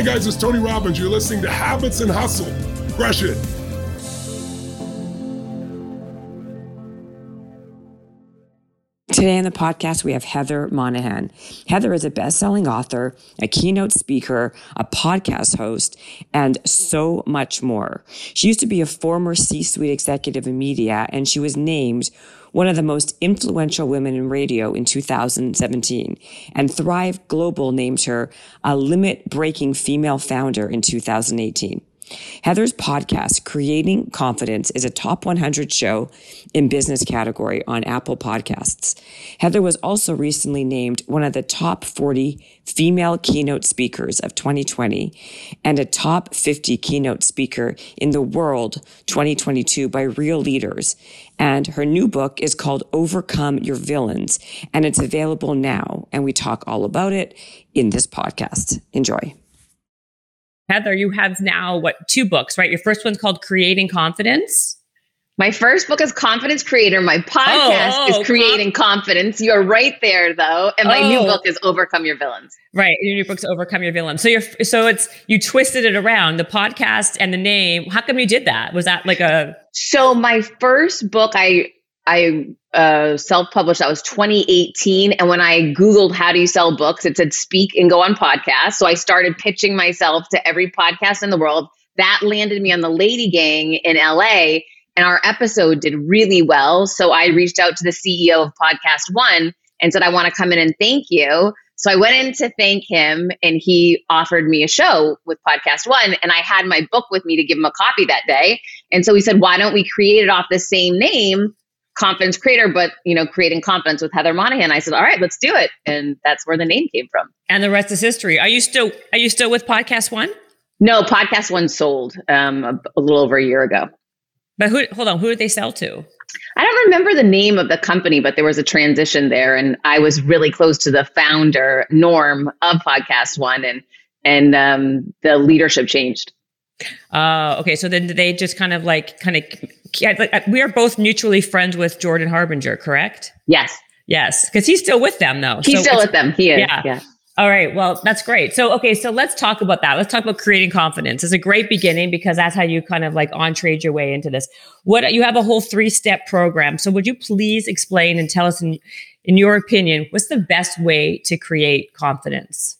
Hi, guys, it's Tony Robbins. You're listening to Habits and Hustle. Crush it. Today on the podcast, we have Heather Monahan. Heather is a best selling author, a keynote speaker, a podcast host, and so much more. She used to be a former C suite executive in media, and she was named one of the most influential women in radio in 2017. And Thrive Global named her a limit breaking female founder in 2018. Heather's podcast, Creating Confidence, is a top 100 show in business category on Apple Podcasts. Heather was also recently named one of the top 40 female keynote speakers of 2020 and a top 50 keynote speaker in the world 2022 by Real Leaders. And her new book is called Overcome Your Villains, and it's available now. And we talk all about it in this podcast. Enjoy. Heather, you have now what two books, right? Your first one's called Creating Confidence. My first book is Confidence Creator. My podcast oh, oh, is Creating com- Confidence. You're right there, though. And my oh. new book is Overcome Your Villains. Right, your new book's Overcome Your Villains. So you're so it's you twisted it around the podcast and the name. How come you did that? Was that like a? So my first book, I I uh, self-published. That was 2018, and when I Googled how do you sell books, it said speak and go on podcasts. So I started pitching myself to every podcast in the world. That landed me on the Lady Gang in LA, and our episode did really well. So I reached out to the CEO of Podcast One and said, "I want to come in and thank you." So I went in to thank him, and he offered me a show with Podcast One, and I had my book with me to give him a copy that day. And so he said, "Why don't we create it off the same name?" Confidence creator, but you know, creating confidence with Heather Monahan. I said, all right, let's do it. And that's where the name came from. And the rest is history. Are you still, are you still with podcast one? No, podcast one sold um, a, a little over a year ago. But who, hold on, who did they sell to? I don't remember the name of the company, but there was a transition there, and I was really close to the founder, Norm, of Podcast One, and and um, the leadership changed. Uh, okay, so then they just kind of like kind of we are both mutually friends with Jordan Harbinger, correct? Yes. Yes, because he's still with them though. He's so still with them. He is. Yeah. yeah. All right. Well, that's great. So, okay. So let's talk about that. Let's talk about creating confidence. It's a great beginning because that's how you kind of like on trade your way into this. What you have a whole three step program. So would you please explain and tell us in, in your opinion, what's the best way to create confidence?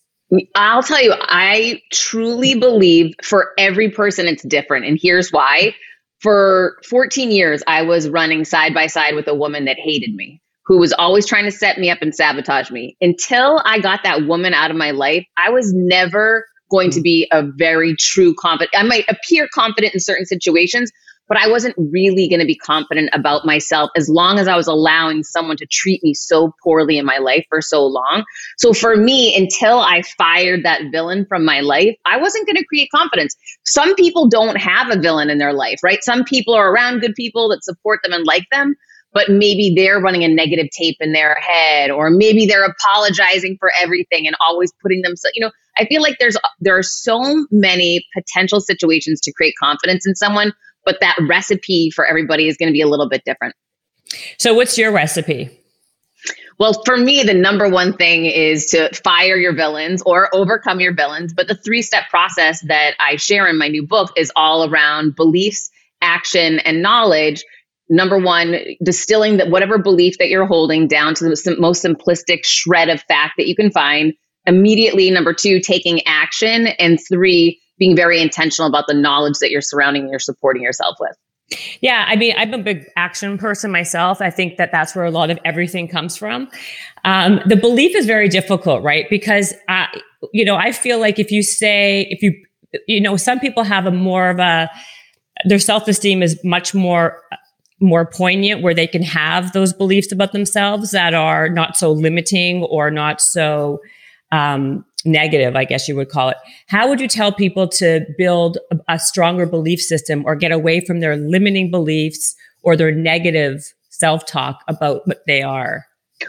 I'll tell you, I truly believe for every person it's different. And here's why. For 14 years, I was running side by side with a woman that hated me, who was always trying to set me up and sabotage me. Until I got that woman out of my life, I was never going to mm. be a very true confident. I might appear confident in certain situations, but I wasn't really going to be confident about myself as long as I was allowing someone to treat me so poorly in my life for so long. So for me, until I fired that villain from my life, I wasn't going to create confidence. Some people don't have a villain in their life, right? Some people are around good people that support them and like them but maybe they're running a negative tape in their head or maybe they're apologizing for everything and always putting themselves you know i feel like there's there are so many potential situations to create confidence in someone but that recipe for everybody is going to be a little bit different. So, what's your recipe? Well, for me, the number one thing is to fire your villains or overcome your villains. But the three step process that I share in my new book is all around beliefs, action, and knowledge. Number one, distilling that whatever belief that you're holding down to the most simplistic shred of fact that you can find. Immediately, number two, taking action. And three, being very intentional about the knowledge that you're surrounding and you're supporting yourself with. Yeah, I mean, I'm a big action person myself. I think that that's where a lot of everything comes from. Um, the belief is very difficult, right? Because, uh, you know, I feel like if you say, if you, you know, some people have a more of a, their self esteem is much more more poignant where they can have those beliefs about themselves that are not so limiting or not so um, negative, I guess you would call it. How would you tell people to build a, a stronger belief system or get away from their limiting beliefs or their negative self talk about what they are?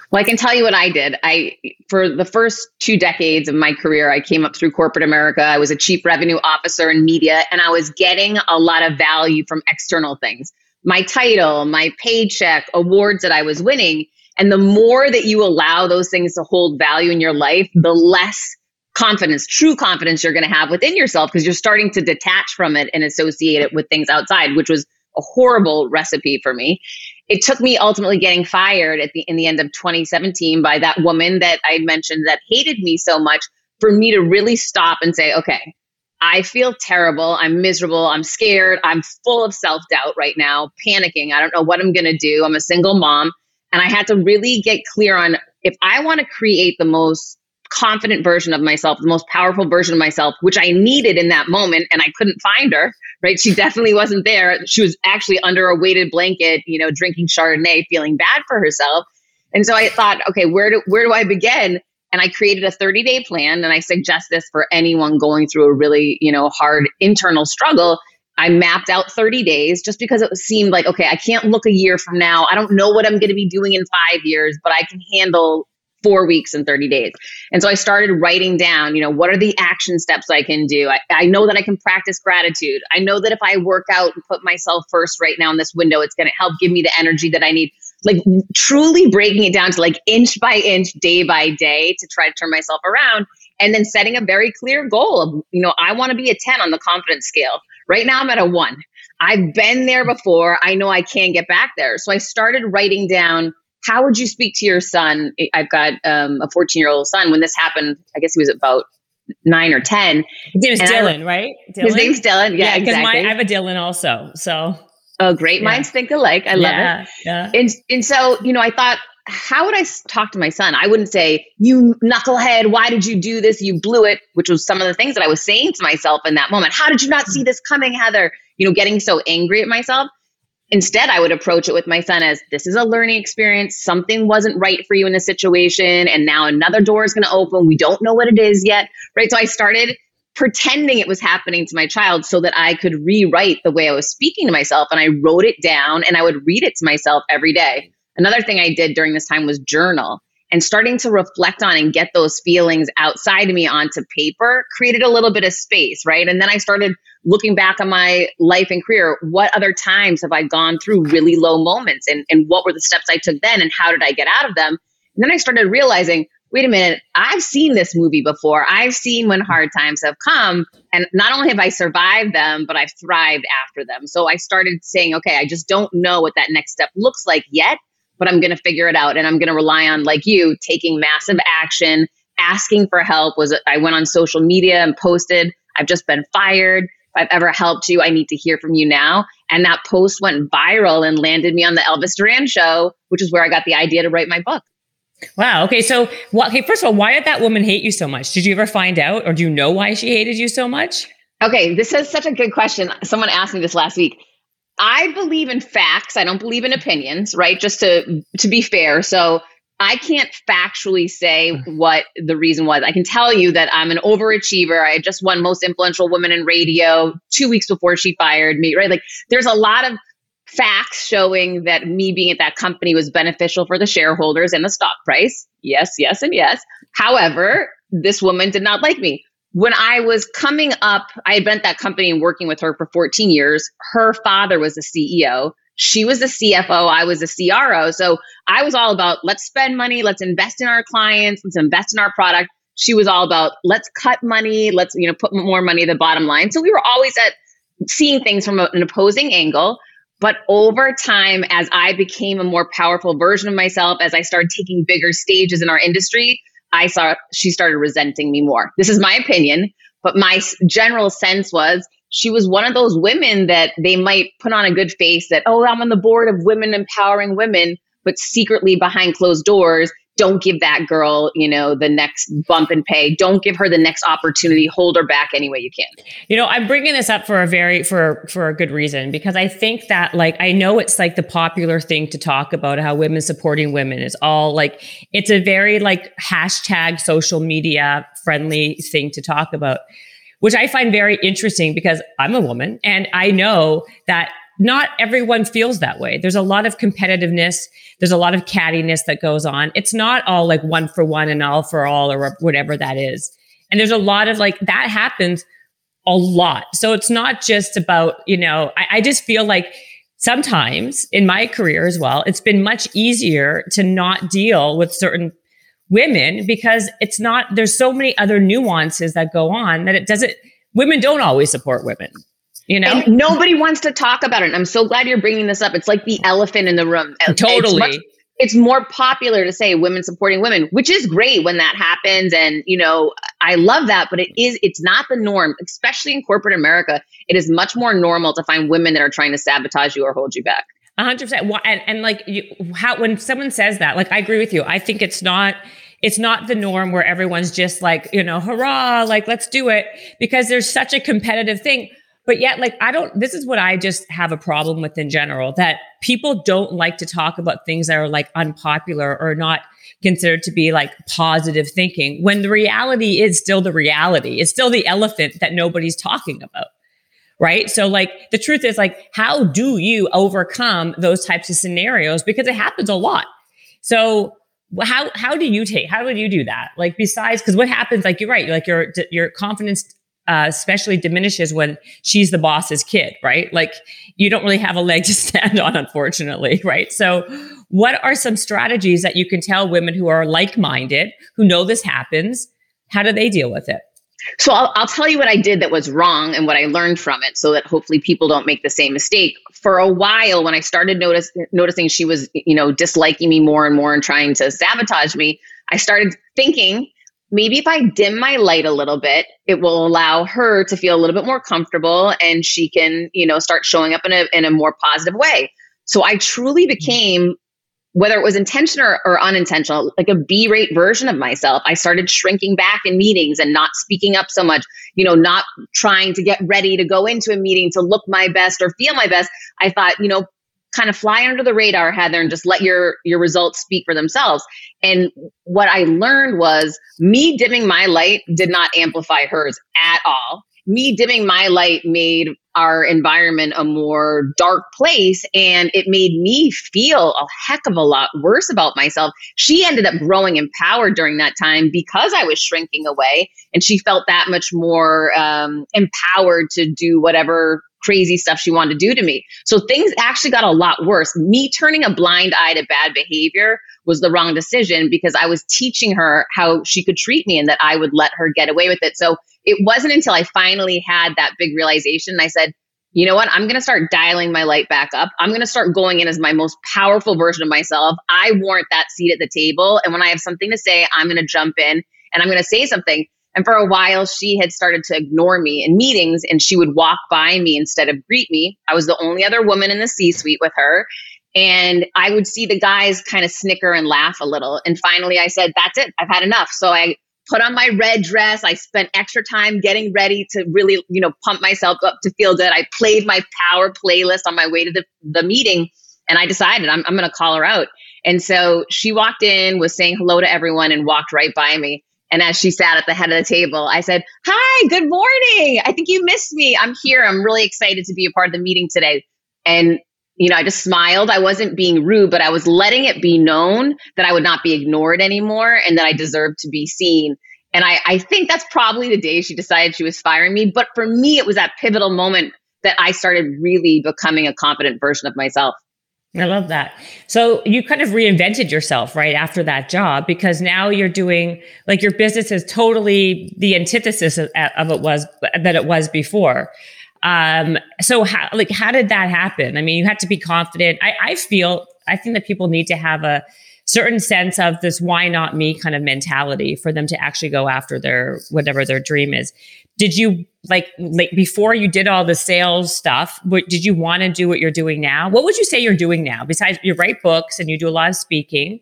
Well, I can tell you what I did. I for the first two decades of my career, I came up through corporate America. I was a chief revenue officer in media, and I was getting a lot of value from external things. My title, my paycheck, awards that I was winning. And the more that you allow those things to hold value in your life, the less confidence, true confidence you're going to have within yourself because you're starting to detach from it and associate it with things outside, which was a horrible recipe for me. It took me ultimately getting fired at the in the end of 2017 by that woman that I mentioned that hated me so much for me to really stop and say, okay, I feel terrible. I'm miserable. I'm scared. I'm full of self doubt right now, panicking. I don't know what I'm going to do. I'm a single mom. And I had to really get clear on if I want to create the most confident version of myself, the most powerful version of myself, which I needed in that moment, and I couldn't find her, right? She definitely wasn't there. She was actually under a weighted blanket, you know, drinking Chardonnay, feeling bad for herself. And so I thought, okay, where do where do I begin? And I created a 30 day plan, and I suggest this for anyone going through a really, you know, hard internal struggle. I mapped out 30 days just because it seemed like, okay, I can't look a year from now. I don't know what I'm going to be doing in five years, but I can handle four weeks and 30 days. And so I started writing down, you know, what are the action steps I can do? I, I know that I can practice gratitude. I know that if I work out and put myself first right now in this window, it's going to help give me the energy that I need. Like truly breaking it down to like inch by inch, day by day to try to turn myself around. And then setting a very clear goal of, you know, I want to be a 10 on the confidence scale. Right now I'm at a one. I've been there before. I know I can get back there. So I started writing down how would you speak to your son? I've got um, a 14 year old son. When this happened, I guess he was about nine or 10. His name is Dylan, I, right? Dylan? His name's Dylan. Yeah, yeah exactly. I have a Dylan also. So, oh, great. Yeah. Minds think alike. I love yeah, it. Yeah. And, and so, you know, I thought, how would I talk to my son? I wouldn't say, you knucklehead, why did you do this? You blew it, which was some of the things that I was saying to myself in that moment. How did you not see this coming, Heather? You know, getting so angry at myself. Instead, I would approach it with my son as this is a learning experience. Something wasn't right for you in the situation, and now another door is going to open. We don't know what it is yet, right? So I started pretending it was happening to my child so that I could rewrite the way I was speaking to myself. And I wrote it down and I would read it to myself every day. Another thing I did during this time was journal and starting to reflect on and get those feelings outside of me onto paper created a little bit of space, right? And then I started looking back on my life and career. What other times have I gone through really low moments and, and what were the steps I took then and how did I get out of them? And then I started realizing, wait a minute, I've seen this movie before. I've seen when hard times have come. And not only have I survived them, but I've thrived after them. So I started saying, okay, I just don't know what that next step looks like yet but I'm going to figure it out. And I'm going to rely on, like you, taking massive action, asking for help. Was I went on social media and posted, I've just been fired. If I've ever helped you, I need to hear from you now. And that post went viral and landed me on the Elvis Duran show, which is where I got the idea to write my book. Wow. Okay. So, well, okay, first of all, why did that woman hate you so much? Did you ever find out or do you know why she hated you so much? Okay. This is such a good question. Someone asked me this last week. I believe in facts. I don't believe in opinions, right? Just to to be fair. So I can't factually say what the reason was. I can tell you that I'm an overachiever. I had just won most influential woman in radio 2 weeks before she fired me, right? Like there's a lot of facts showing that me being at that company was beneficial for the shareholders and the stock price. Yes, yes, and yes. However, this woman did not like me when I was coming up, I had been at that company and working with her for 14 years. Her father was the CEO. She was the CFO. I was a CRO. So I was all about let's spend money, let's invest in our clients, let's invest in our product. She was all about let's cut money, let's you know put more money at the bottom line. So we were always at seeing things from an opposing angle. But over time, as I became a more powerful version of myself, as I started taking bigger stages in our industry, I saw she started resenting me more. This is my opinion, but my general sense was she was one of those women that they might put on a good face that, oh, I'm on the board of women empowering women, but secretly behind closed doors, don't give that girl, you know, the next bump in pay. Don't give her the next opportunity. Hold her back any way you can. You know, I'm bringing this up for a very for for a good reason because I think that like I know it's like the popular thing to talk about how women supporting women is all like it's a very like hashtag social media friendly thing to talk about which I find very interesting because I'm a woman and I know that not everyone feels that way. There's a lot of competitiveness. There's a lot of cattiness that goes on. It's not all like one for one and all for all or whatever that is. And there's a lot of like that happens a lot. So it's not just about, you know, I, I just feel like sometimes in my career as well, it's been much easier to not deal with certain women because it's not there's so many other nuances that go on that it doesn't women don't always support women you know? And nobody wants to talk about it. And i'm so glad you're bringing this up. It's like the elephant in the room. Totally it's, much, it's more popular to say women supporting women which is great when that happens. And you know i love that but it is it's not the norm especially in corporate america. It is much more normal to find women that are trying to sabotage you or hold you back. Hundred percent. And, and like you, how, when someone says that, like, I agree with you. I think it's not, it's not the norm where everyone's just like, you know, hurrah, like, let's do it because there's such a competitive thing. But yet, like, I don't, this is what I just have a problem with in general that people don't like to talk about things that are like unpopular or not considered to be like positive thinking when the reality is still the reality. It's still the elephant that nobody's talking about right? So like the truth is like, how do you overcome those types of scenarios? Because it happens a lot. So how, how do you take, how would you do that? Like besides, cause what happens, like you're right, like your, your confidence, uh, especially diminishes when she's the boss's kid, right? Like you don't really have a leg to stand on, unfortunately, right? So what are some strategies that you can tell women who are like-minded, who know this happens? How do they deal with it? So I'll, I'll tell you what I did that was wrong and what I learned from it so that hopefully people don't make the same mistake. For a while, when I started notice, noticing she was, you know, disliking me more and more and trying to sabotage me, I started thinking maybe if I dim my light a little bit, it will allow her to feel a little bit more comfortable and she can, you know, start showing up in a, in a more positive way. So I truly mm-hmm. became whether it was intentional or, or, unintentional, like a B rate version of myself. I started shrinking back in meetings and not speaking up so much, you know, not trying to get ready to go into a meeting to look my best or feel my best. I thought, you know, kind of fly under the radar, Heather, and just let your your results speak for themselves. And what I learned was me dimming my light did not amplify hers at all me dimming my light made our environment a more dark place and it made me feel a heck of a lot worse about myself. She ended up growing empowered during that time because I was shrinking away and she felt that much more um, empowered to do whatever crazy stuff she wanted to do to me. So things actually got a lot worse. Me turning a blind eye to bad behavior was the wrong decision because I was teaching her how she could treat me and that I would let her get away with it. So it wasn't until I finally had that big realization. and I said, you know what? I'm going to start dialing my light back up. I'm going to start going in as my most powerful version of myself. I warrant that seat at the table. And when I have something to say, I'm going to jump in and I'm going to say something. And for a while, she had started to ignore me in meetings and she would walk by me instead of greet me. I was the only other woman in the C suite with her. And I would see the guys kind of snicker and laugh a little. And finally, I said, That's it. I've had enough. So I put on my red dress. I spent extra time getting ready to really, you know, pump myself up to feel good. I played my power playlist on my way to the, the meeting and I decided I'm, I'm going to call her out. And so she walked in, was saying hello to everyone, and walked right by me. And as she sat at the head of the table, I said, Hi, good morning. I think you missed me. I'm here. I'm really excited to be a part of the meeting today. And you know, I just smiled. I wasn't being rude, but I was letting it be known that I would not be ignored anymore and that I deserved to be seen. And I, I think that's probably the day she decided she was firing me. But for me, it was that pivotal moment that I started really becoming a confident version of myself. I love that. So you kind of reinvented yourself right after that job because now you're doing like your business is totally the antithesis of, of it was that it was before. Um, so how, like, how did that happen? I mean, you had to be confident. I, I feel, I think that people need to have a certain sense of this why not me kind of mentality for them to actually go after their, whatever their dream is. Did you like, like before you did all the sales stuff, what, did you want to do what you're doing now? What would you say you're doing now? Besides you write books and you do a lot of speaking,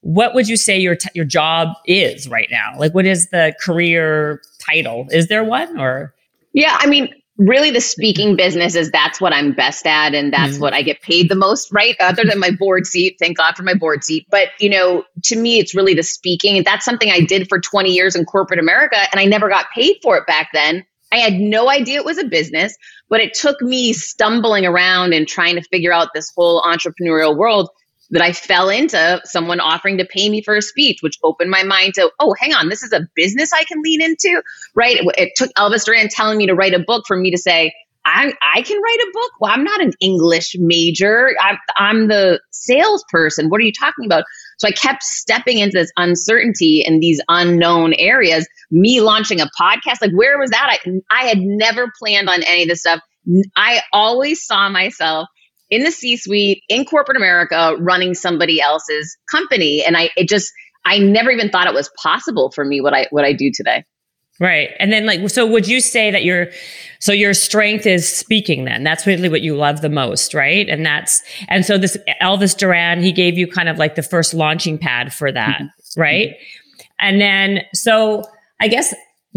what would you say your t- your job is right now? Like, what is the career title? Is there one or? Yeah, I mean, really the speaking business is that's what I'm best at and that's mm-hmm. what I get paid the most, right? Other than my board seat. Thank God for my board seat. But, you know, to me, it's really the speaking. That's something I did for 20 years in corporate America and I never got paid for it back then. I had no idea it was a business, but it took me stumbling around and trying to figure out this whole entrepreneurial world that I fell into someone offering to pay me for a speech, which opened my mind to, oh, hang on, this is a business I can lean into, right? It, took Elvis Duran telling me to write a book for me to say, I, I can write a book. Well, I'm not an English major. I'm, I'm the salesperson. What are you talking about? So I kept stepping into this uncertainty in these unknown areas. Me launching a podcast, like where was that? I, I had never planned on any of this stuff. I always saw myself in the C suite in corporate America running somebody else's company. And I, it just, I never even thought it was possible for me what I, what I do today. Right. And then like so would you say that your so your strength is speaking then? That's really what you love the most, right? And that's and so this Elvis Duran, he gave you kind of like the first launching pad for that, mm-hmm. right? And then so I guess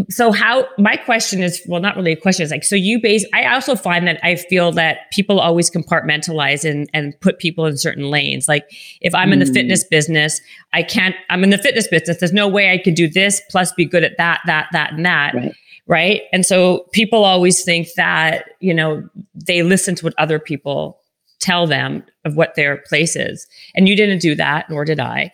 so how my question is well not really a question is like so you base i also find that i feel that people always compartmentalize and and put people in certain lanes like if i'm mm. in the fitness mm. business i can't i'm in the fitness business there's no way i could do this plus be good at that that that and that right, right? and so people always think that you know they listen to what other people tell them of what their place is and you didn't do that nor did i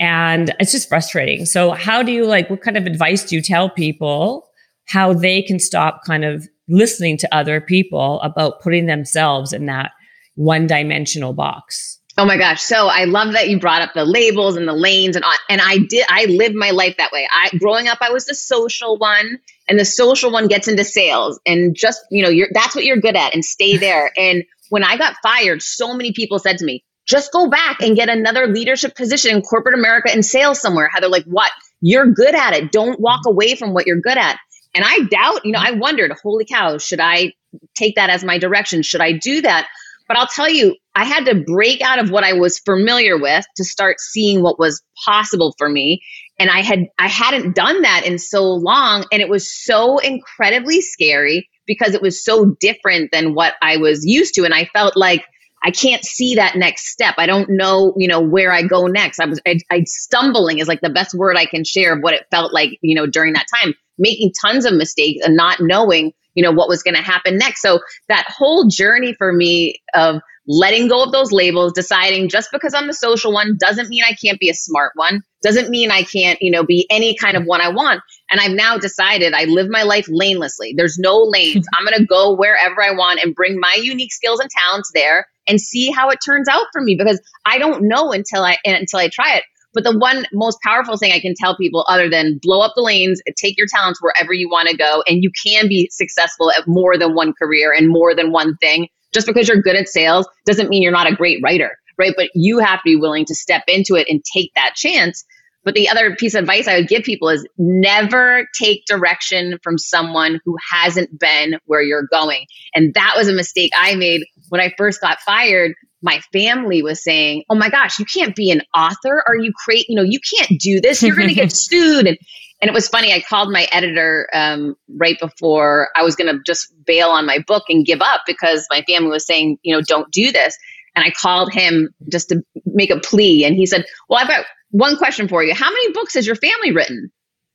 and it's just frustrating. So, how do you like, what kind of advice do you tell people how they can stop kind of listening to other people about putting themselves in that one dimensional box? Oh my gosh. So I love that you brought up the labels and the lanes and and I did I lived my life that way. I growing up I was the social one and the social one gets into sales and just, you know, you're that's what you're good at and stay there. And when I got fired, so many people said to me, just go back and get another leadership position in corporate America and sales somewhere. How they're like, what? You're good at it. Don't walk mm-hmm. away from what you're good at. And I doubt, you know, I mm-hmm. wondered, holy cow, should I take that as my direction? Should I do that? But I'll tell you, I had to break out of what I was familiar with to start seeing what was possible for me. And I had I hadn't done that in so long and it was so incredibly scary because it was so different than what I was used to and I felt like I can't see that next step. I don't know, you know, where I go next. I was, I, I stumbling is like the best word I can share of what it felt like, you know, during that time, making tons of mistakes and not knowing, you know, what was going to happen next. So that whole journey for me of letting go of those labels, deciding just because I'm the social one doesn't mean I can't be a smart one, doesn't mean I can't, you know, be any kind of one I want. And I've now decided I live my life lanelessly. There's no lanes. I'm going to go wherever I want and bring my unique skills and talents there and see how it turns out for me because I don't know until I until I try it. But the one most powerful thing I can tell people, other than blow up the lanes, take your talents wherever you want to go, and you can be successful at more than one career and more than one thing. Just because you're good at sales doesn't mean you're not a great writer, right? But you have to be willing to step into it and take that chance. But the other piece of advice I would give people is never take direction from someone who hasn't been where you're going. And that was a mistake I made when I first got fired. My family was saying, "Oh my gosh, you can't be an author. Are you crazy? You know, you can't do this. You're going to get sued." And and it was funny. I called my editor um, right before I was going to just bail on my book and give up because my family was saying, you know, don't do this. And I called him just to make a plea, and he said, "Well, I've got one question for you. How many books has your family written?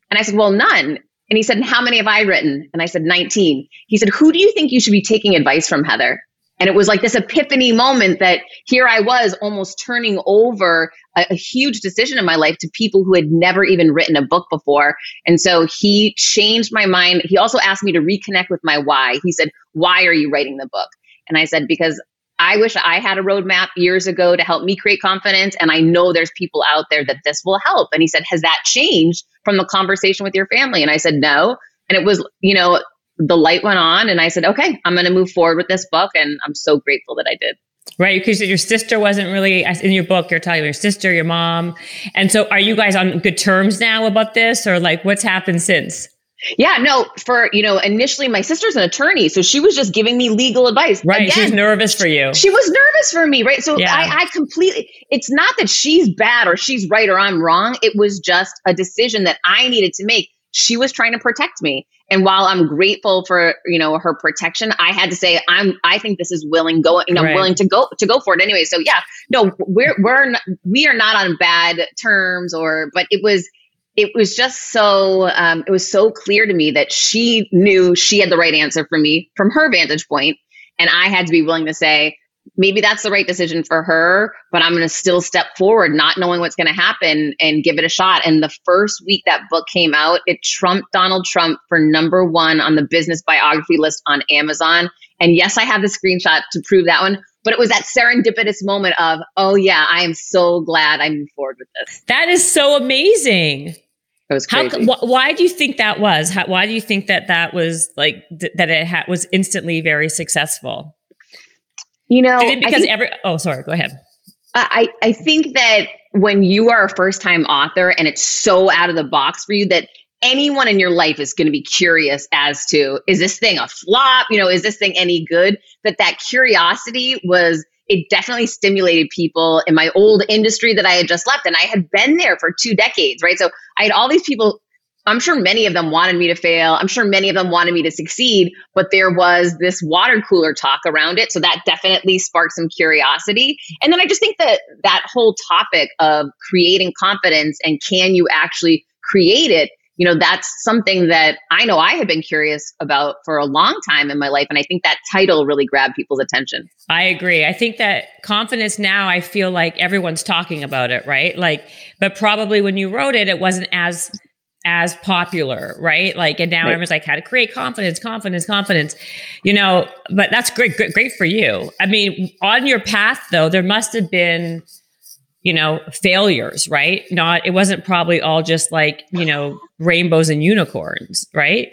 And I said, Well, none. And he said, How many have I written? And I said, 19. He said, Who do you think you should be taking advice from, Heather? And it was like this epiphany moment that here I was almost turning over a, a, huge decision in my life to people who had never even written a book before. And so he changed my mind. He also asked me to reconnect with my why. He said, Why are you writing the book? And I said, Because I wish I had a roadmap years ago to help me create confidence. And I know there's people out there that this will help. And he said, Has that changed from the conversation with your family? And I said, No. And it was, you know, the light went on and I said, Okay, I'm going to move forward with this book. And I'm so grateful that I did. Right, because your sister wasn't really in your book. You're telling your sister, your mom, and so are you guys on good terms now about this, or like what's happened since? Yeah, no, for, you know, initially my sister's an attorney, so she was just giving me legal advice. Right. Again, she was nervous for you. She was nervous for me, right? So yeah. I, I completely, it's not that she's bad or she's right or I'm wrong. It was just a decision that I needed to make. She was trying to protect me. And while I'm grateful for, you know, her protection, I had to say, I'm, I think this is willing, go, you know, right. willing to go, to go for it anyway. So yeah, no, we're, we're, not, we are not on bad terms or, but it was, it was just so um, it was so clear to me that she knew she had the right answer for me from her vantage point and i had to be willing to say maybe that's the right decision for her but i'm going to still step forward not knowing what's going to happen and give it a shot and the first week that book came out it trumped donald trump for number one on the business biography list on amazon and yes i have the screenshot to prove that one but it was that serendipitous moment of, oh yeah, I am so glad I moved forward with this. That is so amazing. It was crazy. How, wh- why do you think that was? How, why do you think that that was like th- that it ha- was instantly very successful? You know, Did it because think, every oh sorry, go ahead. I I think that when you are a first time author and it's so out of the box for you that anyone in your life is going to be curious as to is this thing a flop you know is this thing any good that that curiosity was it definitely stimulated people in my old industry that i had just left and i had been there for two decades right? So i had all these people i'm sure many of them wanted me to fail. I'm sure many of them wanted me to succeed but there was this water cooler talk around it. So that definitely sparked some curiosity. And then i just think that that whole topic of creating confidence and can you actually create it you know, that's something that I know I have been curious about for a long time in my life. And I think that title really grabbed people's attention. I agree. I think that confidence now, I feel like everyone's talking about it, right? Like, but probably when you wrote it, it wasn't as as popular, right? Like, and now right. everyone's like, how to create confidence, confidence, confidence, you know, but that's great, great, great for you. I mean, on your path though, there must have been, you know, failures, right? Not, it wasn't probably all just like, you know, rainbows and unicorns, right?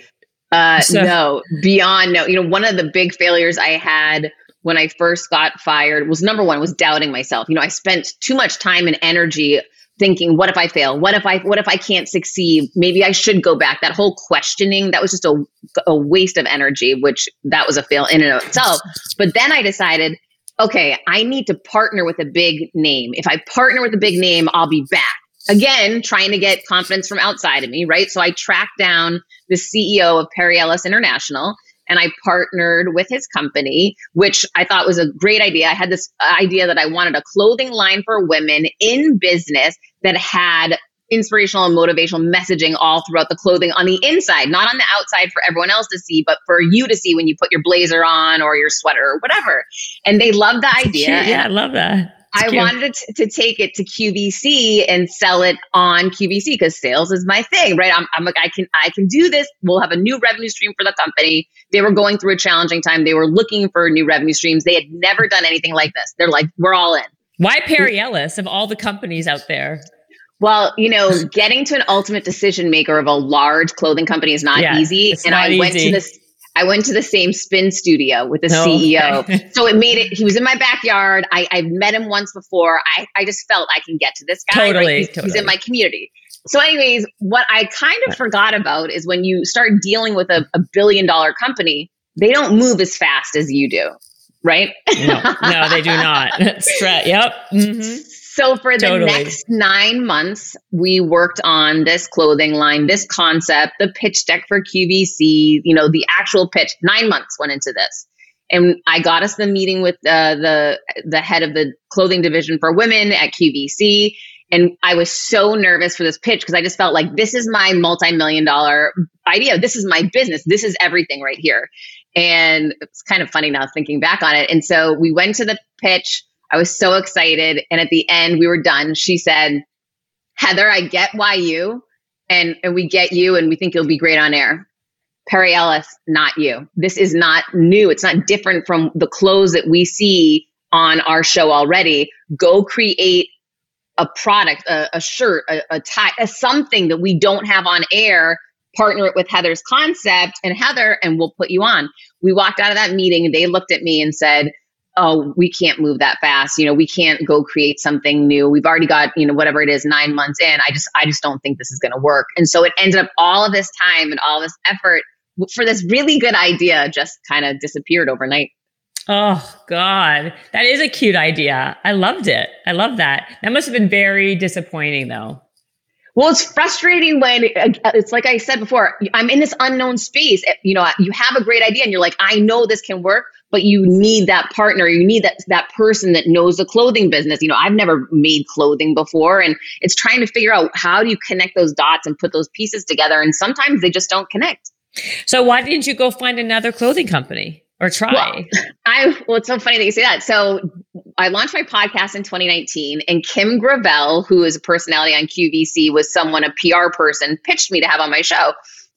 Uh, so- no, beyond no. You know, one of the big failures I had when I first got fired was number one was doubting myself. You know, I spent too much time and energy thinking, what if I fail? What if I what if I can't succeed? Maybe I should go back. That whole questioning, that was just a, a waste of energy, which that was a fail in and of itself. But then I decided okay, I need to partner with a big name. If I partner with a big name, I'll be back. Again, trying to get confidence from outside of me, right? So I tracked down the CEO of Perry Ellis International and I partnered with his company, which I thought was a great idea. I had this idea that I wanted a clothing line for women in business that had inspirational and motivational messaging all throughout the clothing on the inside, not on the outside for everyone else to see, but for you to see when you put your blazer on or your sweater or whatever. And they love the idea. Yeah, I love that. I cute. wanted to, to, take it to QVC and sell it on QVC because sales is my thing, right? I'm, I'm like, I can, I can do this. We'll have a new revenue stream for the company. They were going through a challenging time. They were looking for new revenue streams. They had never done anything like this. They're like, we're all in. Why Perry Ellis of all the companies out there? Well, you know, getting to an ultimate decision maker of a large clothing company is not yeah, easy. And I easy. went to this I went to the same spin studio with the oh, CEO. Okay. so it made it, he was in my backyard. I, I've met him once before. I, I just felt I can get to this guy. Totally, right? he's, totally. he's in my community. So, anyways, what I kind of forgot about is when you start dealing with a, a billion dollar company, they don't move as fast as you do, right? no, no, they do not. Yep. Mm-hmm. So for the totally. next nine months, we worked on this clothing line, this concept, the pitch deck for QVC, you know, the actual pitch. Nine months went into this. And I got us the meeting with uh, the the head of the clothing division for women at QVC. And I was so nervous for this pitch because I just felt like this is my multi-million dollar idea. This is my business. This is everything right here. And it's kind of funny now thinking back on it. And so we went to the pitch I was so excited. And at the end, we were done. She said, Heather, I get why you, and, and we get you, and we think you'll be great on air. Perry Ellis, not you. This is not new. It's not different from the clothes that we see on our show already. Go create a product, a, a shirt, a, a tie, a something that we don't have on air. Partner it with Heather's concept and Heather, and we'll put you on. We walked out of that meeting and they looked at me and said, oh, we can't move that fast. You know, we can't go create something new. We've already got, you know, whatever it is, nine months in. I just, I just don't think this is going to work. And so it ended up all of this time and all this effort for this really good idea just kind of disappeared overnight. Oh God, that is a cute idea. I loved it. I love that. That must have been very disappointing though. Well, it's frustrating when uh, it's like I said before, I'm in this unknown space. You know, you have a great idea and you're like, I know this can work, but you need that partner. You need that that person that knows the clothing business. You know, I've never made clothing before and it's trying to figure out how do you connect those dots and put those pieces together and sometimes they just don't connect. So why didn't you go find another clothing company? or try. Well, I well, it's so funny that you say that. So I launched my podcast in 2019, and Kim Gravel, who is a personality on QVC, was someone a PR person pitched me to have on my show.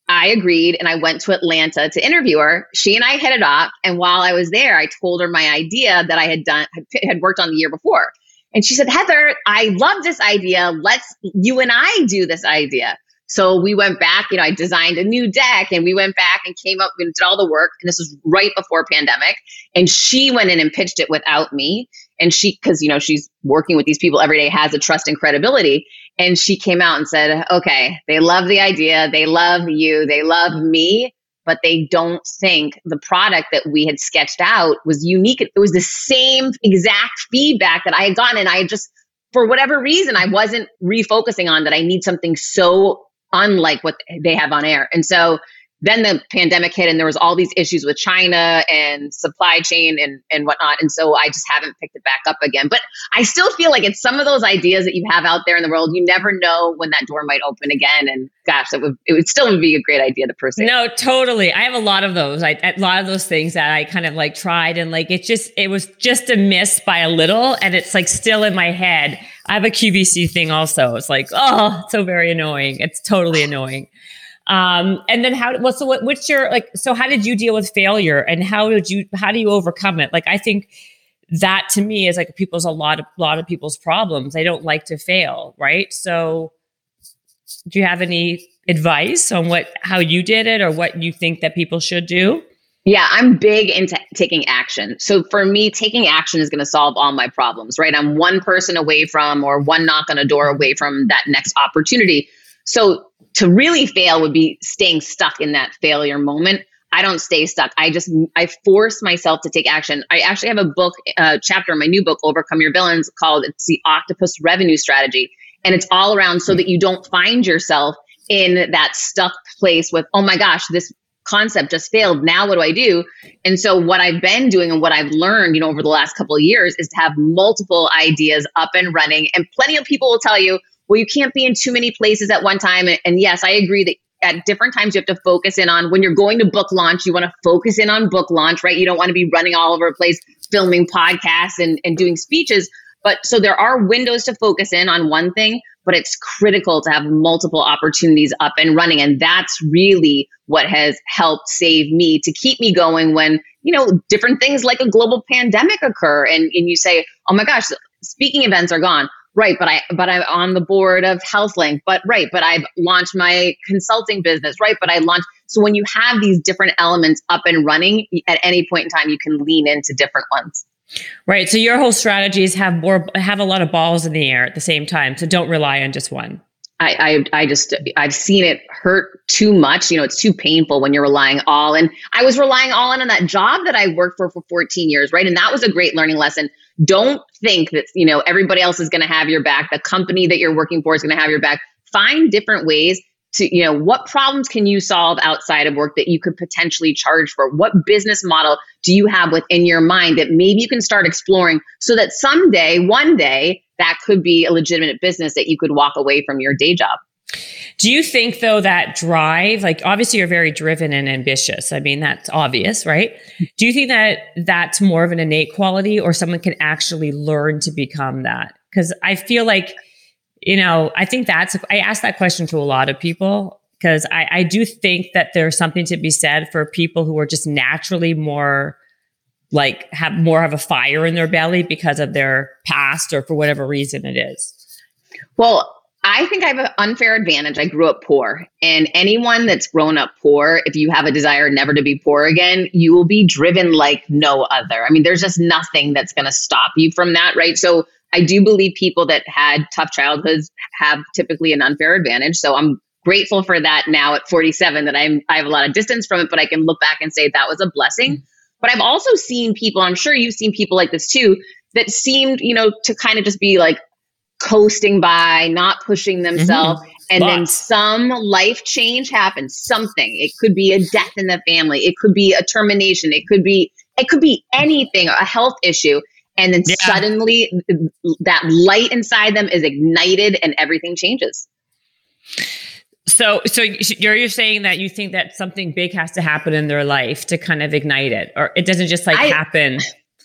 I agreed and I went to Atlanta to interview her. She and I hit it off. And while I was there, I told her my idea that I had done, had worked on the year before. And she said, Heather, I love this idea. Let's, you and I do this idea. So we went back, you know, I designed a new deck and we went back and came up and did all the work. And this was right before pandemic. And she went in and pitched it without me. And she, cause, you know, she's working with these people every day, has a trust and credibility. And she came out and said, okay, they love the idea. They love you. They love me but they don't think the product that we had sketched out was unique. It was the same exact feedback that I had gotten. And I just, for whatever reason, I wasn't refocusing on that I need something so unlike what they have on air. And so then the pandemic hit and there was all these issues with China and supply chain and, and whatnot. And so I just haven't picked it back up again. But I still feel like it's some of those ideas that you have out there in the world. You never know when that door might open again. And gosh, it would it would still be a great idea to pursue. No, totally. I have a lot of those. I a lot of those things that I kind of like tried and like it just it was just a miss by a little and it's like still in my head. I have a QVC thing also. It's like, oh, it's so very annoying. It's totally annoying. Um, and then how, well, so what, what's your, like, so how did you deal with failure and how did you, how do you overcome it? Like, I think that to me is like people's, a lot of, lot of people's problems. They don't like to fail. Right. So do you have any advice on what, how you did it or what you think that people should do? Yeah, I'm big into taking action. So for me, taking action is going to solve all my problems, right? I'm one person away from or one knock on a door away from that next opportunity. So to really fail would be staying stuck in that failure moment. I don't stay stuck. I just I force myself to take action. I actually have a book uh, chapter in my new book, Overcome Your Villains, called "It's the Octopus Revenue Strategy," and it's all around so that you don't find yourself in that stuck place with, oh my gosh, this concept just failed. Now what do I do? And so what I've been doing and what I've learned, you know, over the last couple of years is to have multiple ideas up and running. And plenty of people will tell you, well, you can't be in too many places at one time. And yes, I agree that at different times you have to focus in on when you're going to book launch, you want to focus in on book launch, right? You don't want to be running all over the place filming podcasts and, and doing speeches. But so there are windows to focus in on one thing, but it's critical to have multiple opportunities up and running. And that's really what has helped save me to keep me going when, you know, different things like a global pandemic occur and, and you say, oh my gosh, speaking events are gone right but i but i'm on the board of HealthLynked but right but i've launched my consulting business right but i launched so when you have these different elements up and running at any point in time you can lean into different ones right so your whole strategies have more have a lot of balls in the air at the same time so don't rely on just one I, I, I just I've seen it hurt too much. You know, it's too painful when you're relying all. And I was relying all in on that job that I worked for for 14 years, right? And that was a great learning lesson. Don't think that you know everybody else is going to have your back. The company that you're working for is going to have your back. Find different ways to you know what problems can you solve outside of work that you could potentially charge for what business model do you have within your mind that maybe you can start exploring so that someday one day that could be a legitimate business that you could walk away from your day job. Do you think though that drive, like obviously you're very driven and ambitious. I mean, that's obvious, right? Do you think that that's more of an innate quality or someone can actually learn to become that? Because I feel like, you know, I think that's, I ask that question to a lot of people because I, I do think that there's something to be said for people who are just naturally more like have more of a fire in their belly because of their past or for whatever reason it is? Well, I think I have an unfair advantage. I grew up poor, and anyone that's grown up poor, if you have a desire never to be poor again, you will be driven like no other. I mean, there's just nothing that's going to stop you from that, right? So I do believe people that had tough childhoods have typically an unfair advantage. So I'm grateful for that now at 47 that I'm I have a lot of distance from it, but I can look back and say that was a blessing. Mm-hmm. But I've also seen people, I'm sure you've seen people like this too, that seemed, you know, to kind of just be like coasting by, not pushing themselves. Mm-hmm. And Lots. then some life change happens, something. It could be a death in the family. It could be a termination. It could be, it could be anything, a health issue. And then yeah. suddenly that light inside them is ignited and everything changes. So, so you're you're saying that you think that something big has to happen in their life to kind of ignite it, or it doesn't just like I, happen.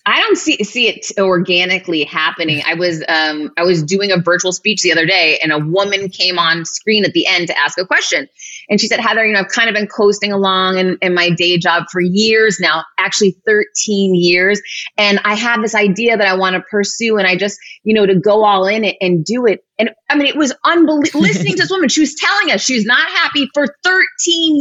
I don't see see it organically happening. I was um I was doing a virtual speech the other day, and a woman came on screen at the end to ask a question, And she said, Heather, you know, I've kind of been coasting along in, in my day job for years now, actually 13 years. And I have this idea that I want to pursue. And I just, you know, to go all in it and do it. And I mean, it was unbelievable listening to this woman. She was telling us she's not happy for 13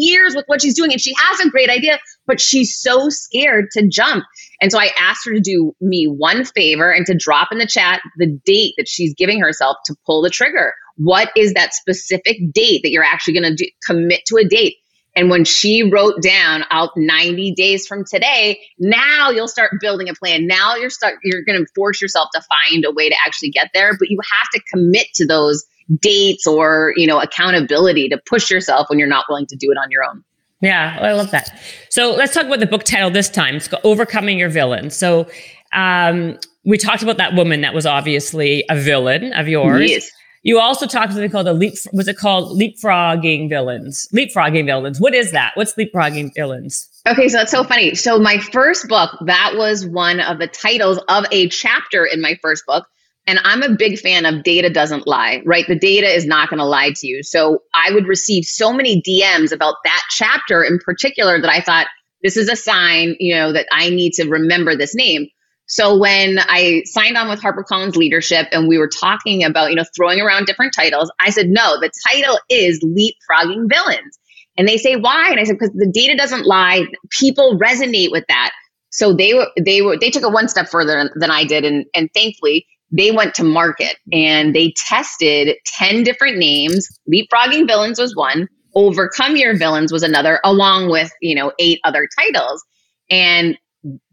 years with what she's doing. And she has a great idea, but she's so scared to jump. And so I asked her to do me one favor and to drop in the chat the date that she's giving herself to pull the trigger. What is that specific date that you're actually going to commit to a date? And when she wrote down out 90 days from today, now you'll start building a plan. Now you're start you're going to force yourself to find a way to actually get there, but you have to commit to those dates or, you know, accountability to push yourself when you're not willing to do it on your own. Yeah, I love that. So let's talk about the book title this time. It's called Overcoming Your Villain. So um, we talked about that woman that was obviously a villain of yours. Yes. You also talked about something called a leap. Was it called leapfrogging villains? Leapfrogging villains. What is that? What's leapfrogging villains? Okay, so that's so funny. So my first book, that was one of the titles of a chapter in my first book. And I'm a big fan of data doesn't lie, right? The data is not going to lie to you. So I would receive so many DMs about that chapter in particular that I thought this is a sign, you know, that I need to remember this name. So when I signed on with HarperCollins Leadership and we were talking about, you know, throwing around different titles, I said, no, the title is Leapfrogging Villains. And they say, why? And I said, because the data doesn't lie. People resonate with that. So they were, they were, they took it one step further than I did. And, and thankfully they went to market and they tested 10 different names. Leapfrogging Villains was one. Overcome Your Villains was another, along with, you know, eight other titles. And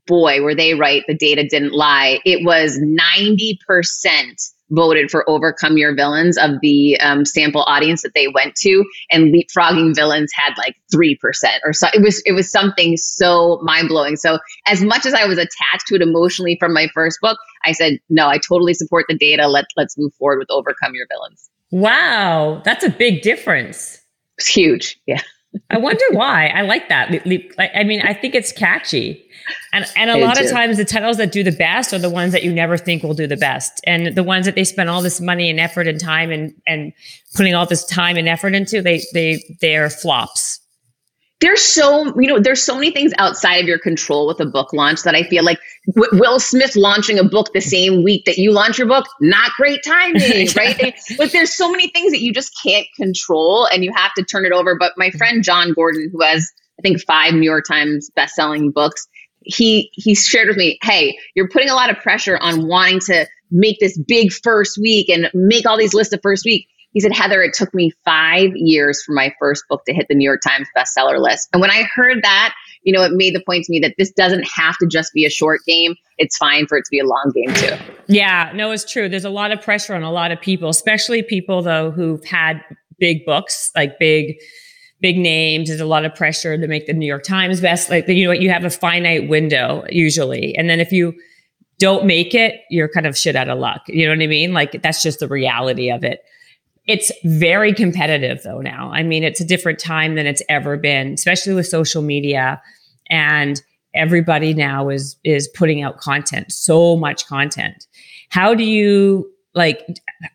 boy, were they right. The data didn't lie. It was 90% voted for Overcome Your Villains of the um, sample audience that they went to, and Leapfrogging Villains had like 3% or so. It was, it was something so mind blowing. So, as much as I was attached to it emotionally from my first book, I said, no, I totally support the data. Let's, let's move forward with Overcome Your Villains. Wow. That's a big difference. It's huge. Yeah. I wonder why. I like that. I mean, I think it's catchy. And and a lot of times the titles that do the best are the ones that you never think will do the best. And the ones that they spend all this money and effort and time and and putting all this time and effort into, they they they're flops there's so you know there's so many things outside of your control with a book launch that i feel like w- will smith launching a book the same week that you launch your book not great timing right? But there's so many things that you just can't control and you have to turn it over. But my friend Jon Gordon who has i think five new york times best-selling books he he shared with me hey you're putting a lot of pressure on wanting to make this big first week and make all these lists of first week he said, Heather, it took me five years for my first book to hit the New York Times bestseller list. And when I heard that, you know, it made the point to me that this doesn't have to just be a short game. It's fine for it to be a long game too. Yeah, no, it's true. There's a lot of pressure on a lot of people, especially people though who've had big books, like big, big names. There's a lot of pressure to make the New York Times best. Like, you know, what? you have a finite window usually. And then if you don't make it, you're kind of shit out of luck. You know what I mean? Like that's just the reality of it. It's very competitive though now. I mean, it's a different time than it's ever been, especially with social media and everybody now is is putting out content, so much content. How do you like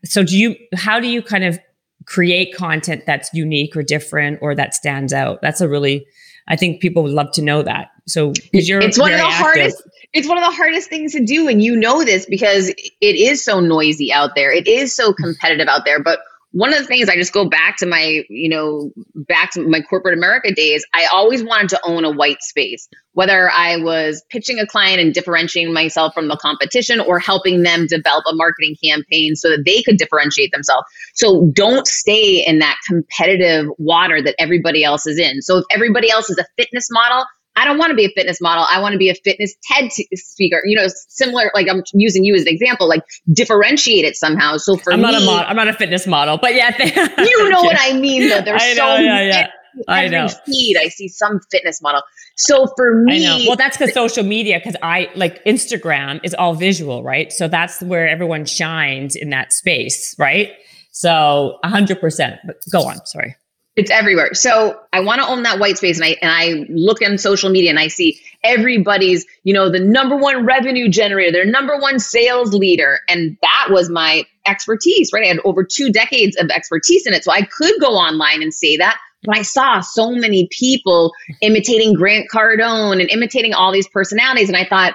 so do you how do you kind of create content that's unique or different or that stands out? That's a really I think people would love to know that. So because you're it's one of the active. hardest it's one of the hardest things to do and you know this because it is so noisy out there. It is so competitive out there, but one of the things I just go back to my, you know, back to my corporate America days, I always wanted to own a white space, whether I was pitching a client and differentiating myself from the competition or helping them develop a marketing campaign so that they could differentiate themselves. So don't stay in that competitive water that everybody else is in. So if everybody else is a fitness model, I don't want to be a fitness model. I want to be a fitness TED speaker. You know, similar. Like I'm using you as an example. Like differentiate it somehow. So for I'm me, not a model. I'm not a fitness model, but yeah, you know what I mean. Though there's I know, so yeah, yeah. I know. feed I see some fitness model. So for me, I know. Well, that's because social media. Because I like Instagram is all visual, right? So that's where everyone shines in that space, right? So 100. percent But go on. Sorry. It's everywhere. So I want to own that white space. And I and I look on social media and I see everybody's, you know, the number one revenue generator, their number one sales leader. And that was my expertise, right? I had over two decades of expertise in it. So I could go online and say that, But I saw so many people imitating Grant Cardone and imitating all these personalities. And I thought,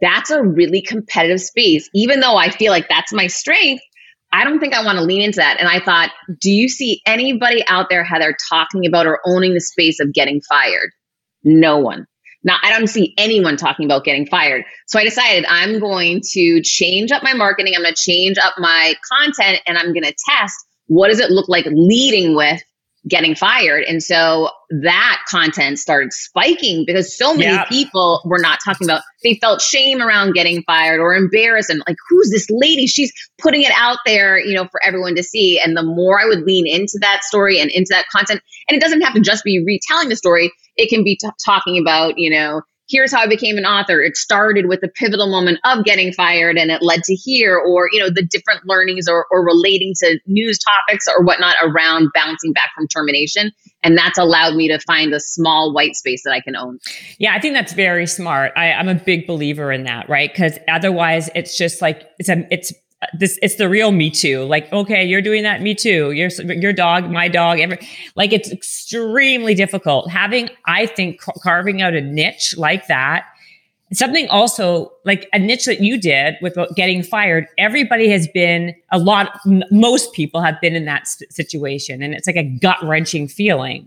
that's a really competitive space. Even though I feel like that's my strength, I don't think I want to lean into that. And I thought, do you see anybody out there, Heather, talking about or owning the space of getting fired? No one. Now, I don't see anyone talking about getting fired. So I decided I'm going to change up my marketing. I'm going to change up my content and I'm going to test what does it look like leading with getting fired. And so that content started spiking because so many yep. people were not talking about, they felt shame around getting fired or embarrassed and like, who's this lady? She's putting it out there, you know, for everyone to see. And the more I would lean into that story and into that content, and it doesn't have to just be retelling the story, it can be t- talking about, you know, here's how I became an author. It started with the pivotal moment of getting fired and it led to here, or, you know, the different learnings or, or relating to news topics or whatnot around bouncing back from termination. And that's allowed me to find a small white space that I can own. Yeah, I think that's very smart. I, I'm a big believer in that, right? Because otherwise it's just like, it's a, it's this it's the real me too. Like okay you're doing that me too. Your your dog my dog every like it's extremely difficult. Having i think carving out a niche like that something also like a niche that you did with uh, getting fired everybody has been a lot most people have been in that situation and it's like a gut wrenching feeling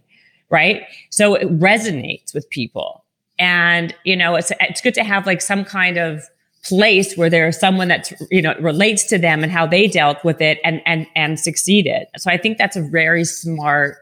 right? So it resonates with people. And you know it's it's good to have like some kind of place where there's someone that's you know relates to them and how they dealt with it and and and succeeded so i think that's a very smart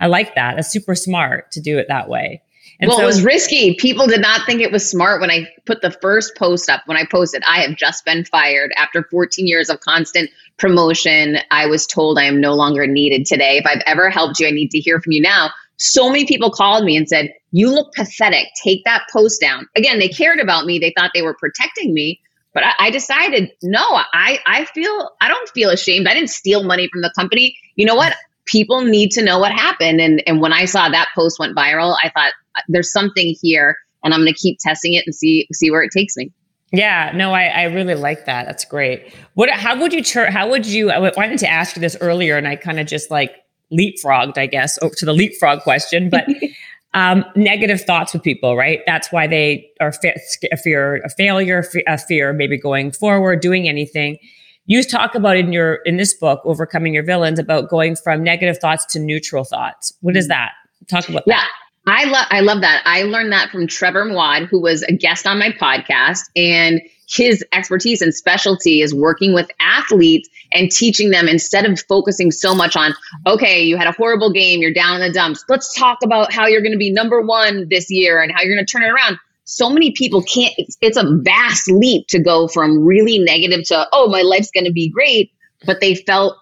i like that it's super smart to do it that way and well, so, it was risky. People did not think it was smart when I put the first post up. When I posted, I have just been fired after 14 years of constant promotion. I was told I am no longer needed today. If I've ever helped you, I need to hear from you now. So many people called me and said, You look pathetic. Take that post down. Again, they cared about me. They thought they were protecting me. But I, I decided, no, I, I feel, I don't feel ashamed. I didn't steal money from the company. You know what? People need to know what happened. And, and when I saw that post went viral, I thought, uh, there's something here and I'm going to keep testing it and see, see where it takes me. Yeah, no, I, I really like that. That's great. What, how would you, how would you, I wanted to ask you this earlier and I kind of just like leapfrogged, I guess, over to the leapfrog question, but um, negative thoughts with people, right? That's why they are fe- a fear of failure, a fear maybe going forward, doing anything. You talk about in your in this book, overcoming your villains, about going from negative thoughts to neutral thoughts. What is mm. that? Talk about yeah. That. I love I love that. I learned that from Trevor Moawad, who was a guest on my podcast, and his expertise and specialty is working with athletes and teaching them instead of focusing so much on, okay, you had a horrible game, you're down in the dumps. Let's talk about how you're going to be number one this year and how you're going to turn it around. So many people can't, it's, it's a vast leap to go from really negative to, oh, my life's going to be great. But they felt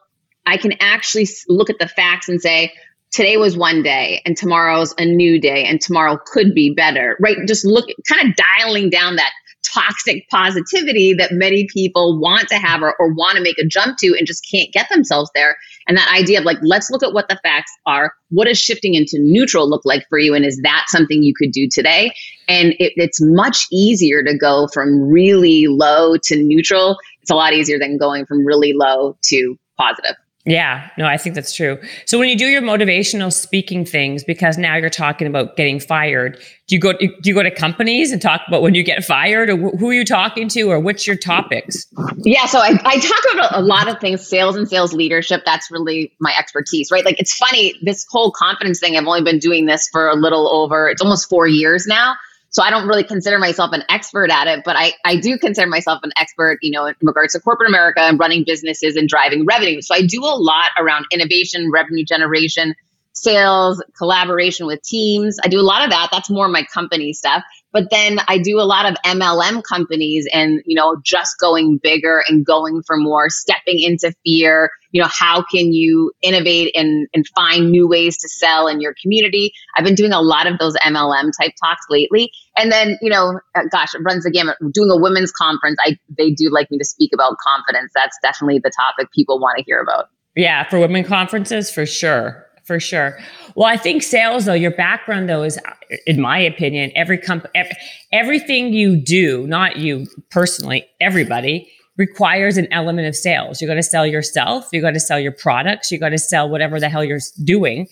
I can actually look at the facts and say, today was one day and tomorrow's a new day and tomorrow could be better, right? Just look, kind of dialing down that toxic positivity that many people want to have or, or want to make a jump to and just can't get themselves there. And that idea of like, let's look at what the facts are. What does shifting into neutral look like for you? And is that something you could do today? And it, it's much easier to go from really low to neutral. It's a lot easier than going from really low to positive. Yeah, no, I think that's true. So when you do your motivational speaking things, because now you're talking about getting fired, do you go do you go to companies and talk about when you get fired, or who are you talking to, or what's your topics? Yeah, so I, I talk about a lot of things, sales and sales leadership. That's really my expertise, right? Like it's funny, this whole confidence thing. I've only been doing this for a little over, it's almost four years now. So I don't really consider myself an expert at it, but I, I do consider myself an expert, you know, in regards to corporate America and running businesses and driving revenue. So I do a lot around innovation, revenue generation, sales, collaboration with teams. I do a lot of that. That's more my company stuff. But then I do a lot of MLM companies and, you know, just going bigger and going for more, stepping into fear. You know, how can you innovate and, and find new ways to sell in your community? I've been doing a lot of those MLM type talks lately. And then, you know, uh, gosh, it runs the gamut. Doing a women's conference, I they do like me to speak about confidence. That's definitely the topic people want to hear about. Yeah, for women conferences, for sure for sure. Well, I think sales, though, your background, though, is, in my opinion, every company, every, everything you do, not you personally, everybody requires an element of sales. You got to sell yourself. You got to sell your products. You got to sell whatever the hell you're doing.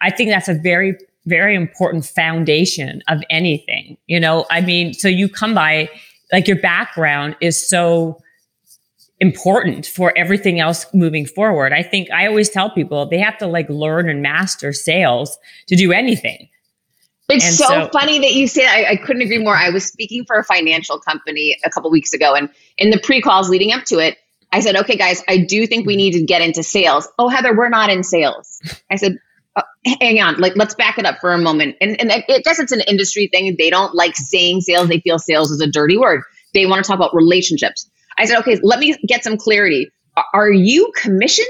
I think that's a very, very important foundation of anything. You know, I mean, so you come by, like your background is so important for everything else moving forward. I think I always tell people they have to like learn and master sales to do anything. It's so, so, funny that you say that. I, I, couldn't agree more. I was speaking for a financial company a couple weeks ago, and in the pre calls leading up to it, I said, "Okay, guys, I do think we need to get into sales." Oh, Heather, we're not in sales. I said, oh, "Hang on, like let's back it up for a moment." And, and I guess it's an industry thing. They don't like saying sales. They feel sales is a dirty word. They want to talk about relationships. I said, "Okay, let me get some clarity. Are you commissioned?"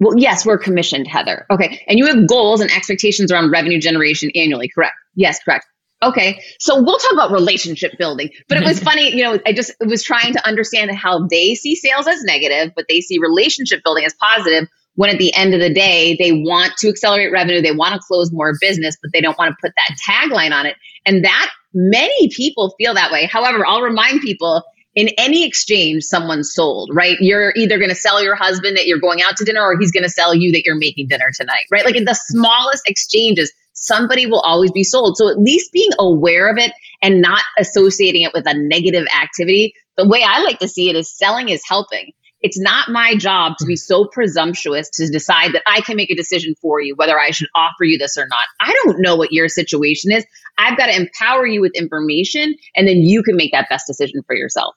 Well, yes, we're commissioned, Heather. Okay. And you have goals and expectations around revenue generation annually, correct? Yes, correct. Okay. So we'll talk about relationship building. But it was funny, you know, I just was trying to understand how they see sales as negative, but they see relationship building as positive when at the end of the day, they want to accelerate revenue, they want to close more business, but they don't want to put that tagline on it. And that many people feel that way. However, I'll remind people in any exchange someone's sold, right? You're either going to sell your husband that you're going out to dinner or he's going to sell you that you're making dinner tonight, right? Like in the smallest exchanges, somebody will always be sold. So at least being aware of it and not associating it with a negative activity. The way I like to see it is selling is helping. It's not my job to be so presumptuous to decide that I can make a decision for you, whether I should offer you this or not. I don't know what your situation is. I've got to empower you with information and then you can make that best decision for yourself.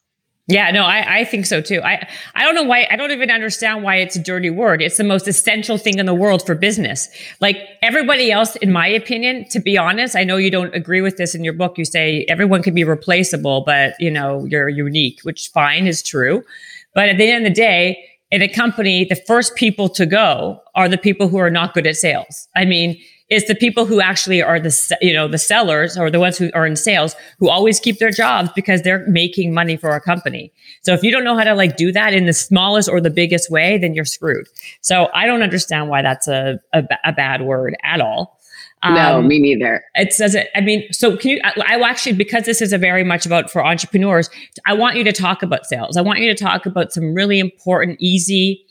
Yeah, no, I, I think so too. I, I don't know why, I don't even understand why it's a dirty word. It's the most essential thing in the world for business. Like everybody else, in my opinion, to be honest, I know you don't agree with this in your book. You say everyone can be replaceable, but you know, you're unique, which fine is true. But at the end of the day, in a company, the first people to go are the people who are not good at sales. I mean, it's the people who actually are the you know the sellers or the ones who are in sales who always keep their jobs because they're making money for a company. So if you don't know how to like do that in the smallest or the biggest way, then you're screwed. So I don't understand why that's a a, a bad word at all. Um, no, me neither. It says it. I mean, so can you? I, I actually because this is a very much about for entrepreneurs. I want you to talk about sales. I want you to talk about some really important, easy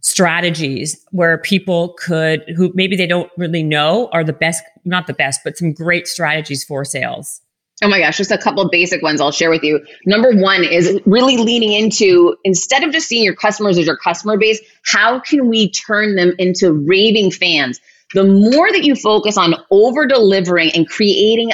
strategies where people could who maybe they don't really know are the best not the best but some great strategies for sales oh my gosh just a couple of basic ones i'll share with you number one is really leaning into instead of just seeing your customers as your customer base how can we turn them into raving fans the more that you focus on over delivering and creating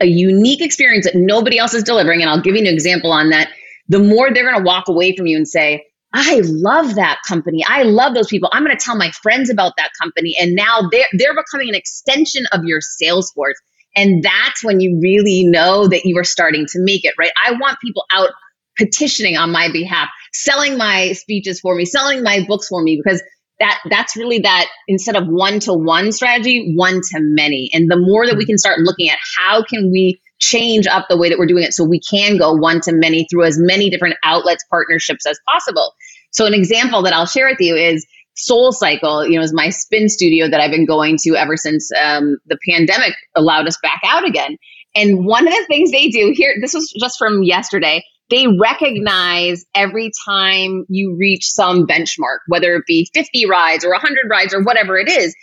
a unique experience that nobody else is delivering and i'll give you an example on that the more they're going to walk away from you and say I love that company. I love those people. I'm going to tell my friends about that company. And now they're, they're becoming an extension of your sales force. And that's when you really know that you are starting to make it, right? I want people out petitioning on my behalf, selling my speeches for me, selling my books for me, because that that's really that instead of one to one strategy, one to many. And the more that we can start looking at how can we change up the way that we're doing it so we can go one to many through as many different outlets, partnerships as possible. So an example that I'll share with you is Soul Cycle, you know, is my spin studio that I've been going to ever since um, the pandemic allowed us back out again. And one of the things they do here, this was just from yesterday, they recognize every time you reach some benchmark, whether it be 50 rides or 100 rides or whatever it is.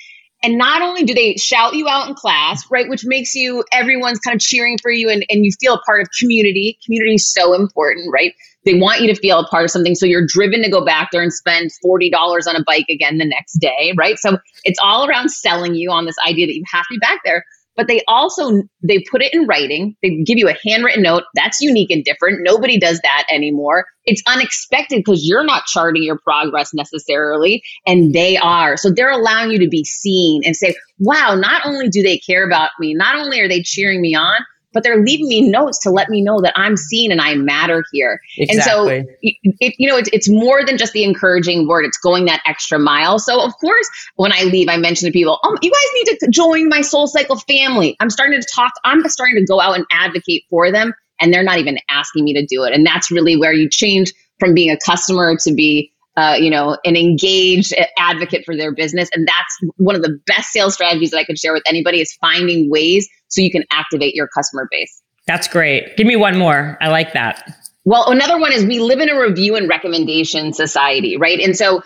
And not only do they shout you out in class, right, which makes you, everyone's kind of cheering for you and, and you feel a part of community. Community is so important, right? They want you to feel a part of something. So you're driven to go back there and spend $40 on a bike again the next day, right? So it's all around selling you on this idea that you have to be back there but they also they put it in writing. They give you a handwritten note. That's unique and different. Nobody does that anymore. It's unexpected because you're not charting your progress necessarily and they are. So they're allowing you to be seen and say wow not only do they care about me not only are they cheering me on but they're leaving me notes to let me know that I'm seen and I matter here. Exactly. And so, it, you know, it's, it's more than just the encouraging word. It's going that extra mile. So, of course, when I leave, I mention to people, oh, you guys need to join my Soul Cycle family. I'm starting to talk, I'm starting to go out and advocate for them. And they're not even asking me to do it. And that's really where you change from being a customer to be uh, you know, an engaged advocate for their business. And that's one of the best sales strategies that I could share with anybody is finding ways so you can activate your customer base. That's great. Give me one more. I like that. Well, another one is we live in a review and recommendation society, right? And so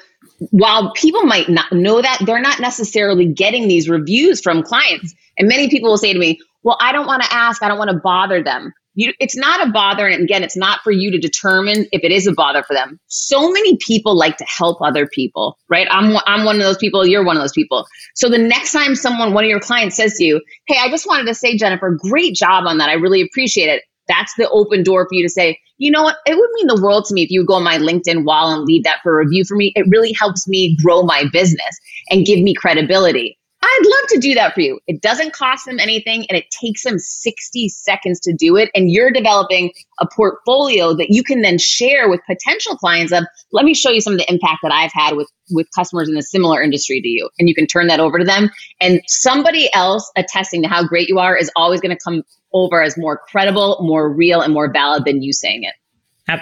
while people might not know that, they're not necessarily getting these reviews from clients. And many people will say to me, Well, I don't want to ask, I don't want to bother them. You, it's not a bother. And again, it's not for you to determine if it is a bother for them. So many people like to help other people, right? I'm, I'm one of those people. You're one of those people. So the next time someone, one of your clients says to you, Hey, I just wanted to say, Jennifer, great job on that. I really appreciate it. That's the open door for you to say, you know what? It would mean the world to me if you would go on my LinkedIn wall and leave that for a review for me. It really helps me grow my business and give me credibility. I'd love to do that for you. It doesn't cost them anything and it takes them 60 seconds to do it. And you're developing a portfolio that you can then share with potential clients of, let me show you some of the impact that I've had with, with customers in a similar industry to you. And you can turn that over to them. And somebody else attesting to how great you are is always going to come over as more credible, more real, and more valid than you saying it.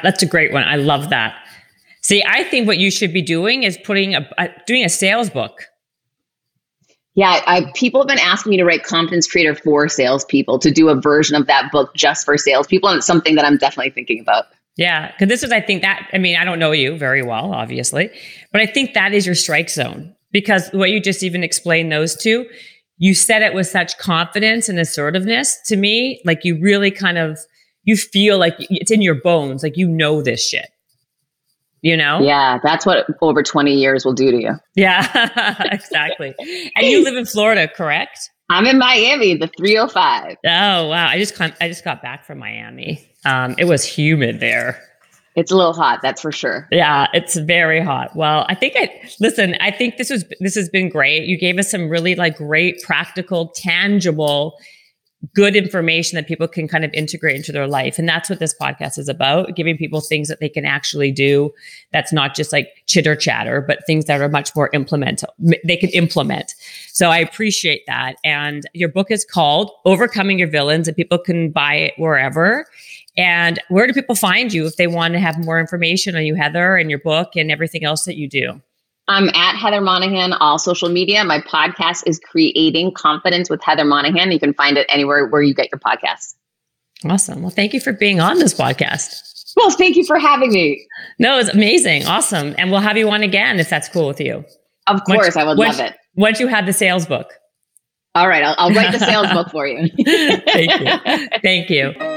That's a great one. I love that. See, I think what you should be doing is putting a, doing a sales book yeah, I, people have been asking me to write Confidence Creator for salespeople to do a version of that book just for salespeople, and it's something that I'm definitely thinking about. Yeah, because this is, I think that, I mean, I don't know you very well, obviously, but I think that is your strike zone because what you just even explained those two, you said it with such confidence and assertiveness to me, like you really kind of, you feel like it's in your bones, like you know this shit you know? Yeah, that's what over 20 years will do to you. Yeah, exactly. and you live in Florida, correct? I'm in Miami, the 305. Oh wow! I just I just got back from Miami. Um, it was humid there. It's a little hot, that's for sure. Yeah, it's very hot. Well, I think I listen. I think this was this has been great. You gave us some really like great, practical, tangible good information that people can kind of integrate into their life. And that's what this podcast is about giving people things that they can actually do. That's not just like chitter chatter, but things that are much more implementable. They can implement. So I appreciate that. And your book is called Overcoming Your Villains, and people can buy it wherever. And where do people find you if they want to have more information on you, Heather, and your book and everything else that you do? I'm at Heather Monahan, all social media. My podcast is Creating Confidence with Heather Monahan. You can find it anywhere where you get your podcasts. Awesome. Well, thank you for being on this podcast. Well, thank you for having me. No, it's amazing. Awesome. And we'll have you on again if that's cool with you. Of course, once, I would once, love it. Once you have the sales book. All right. I'll, I'll write the sales book for you. thank you. Thank you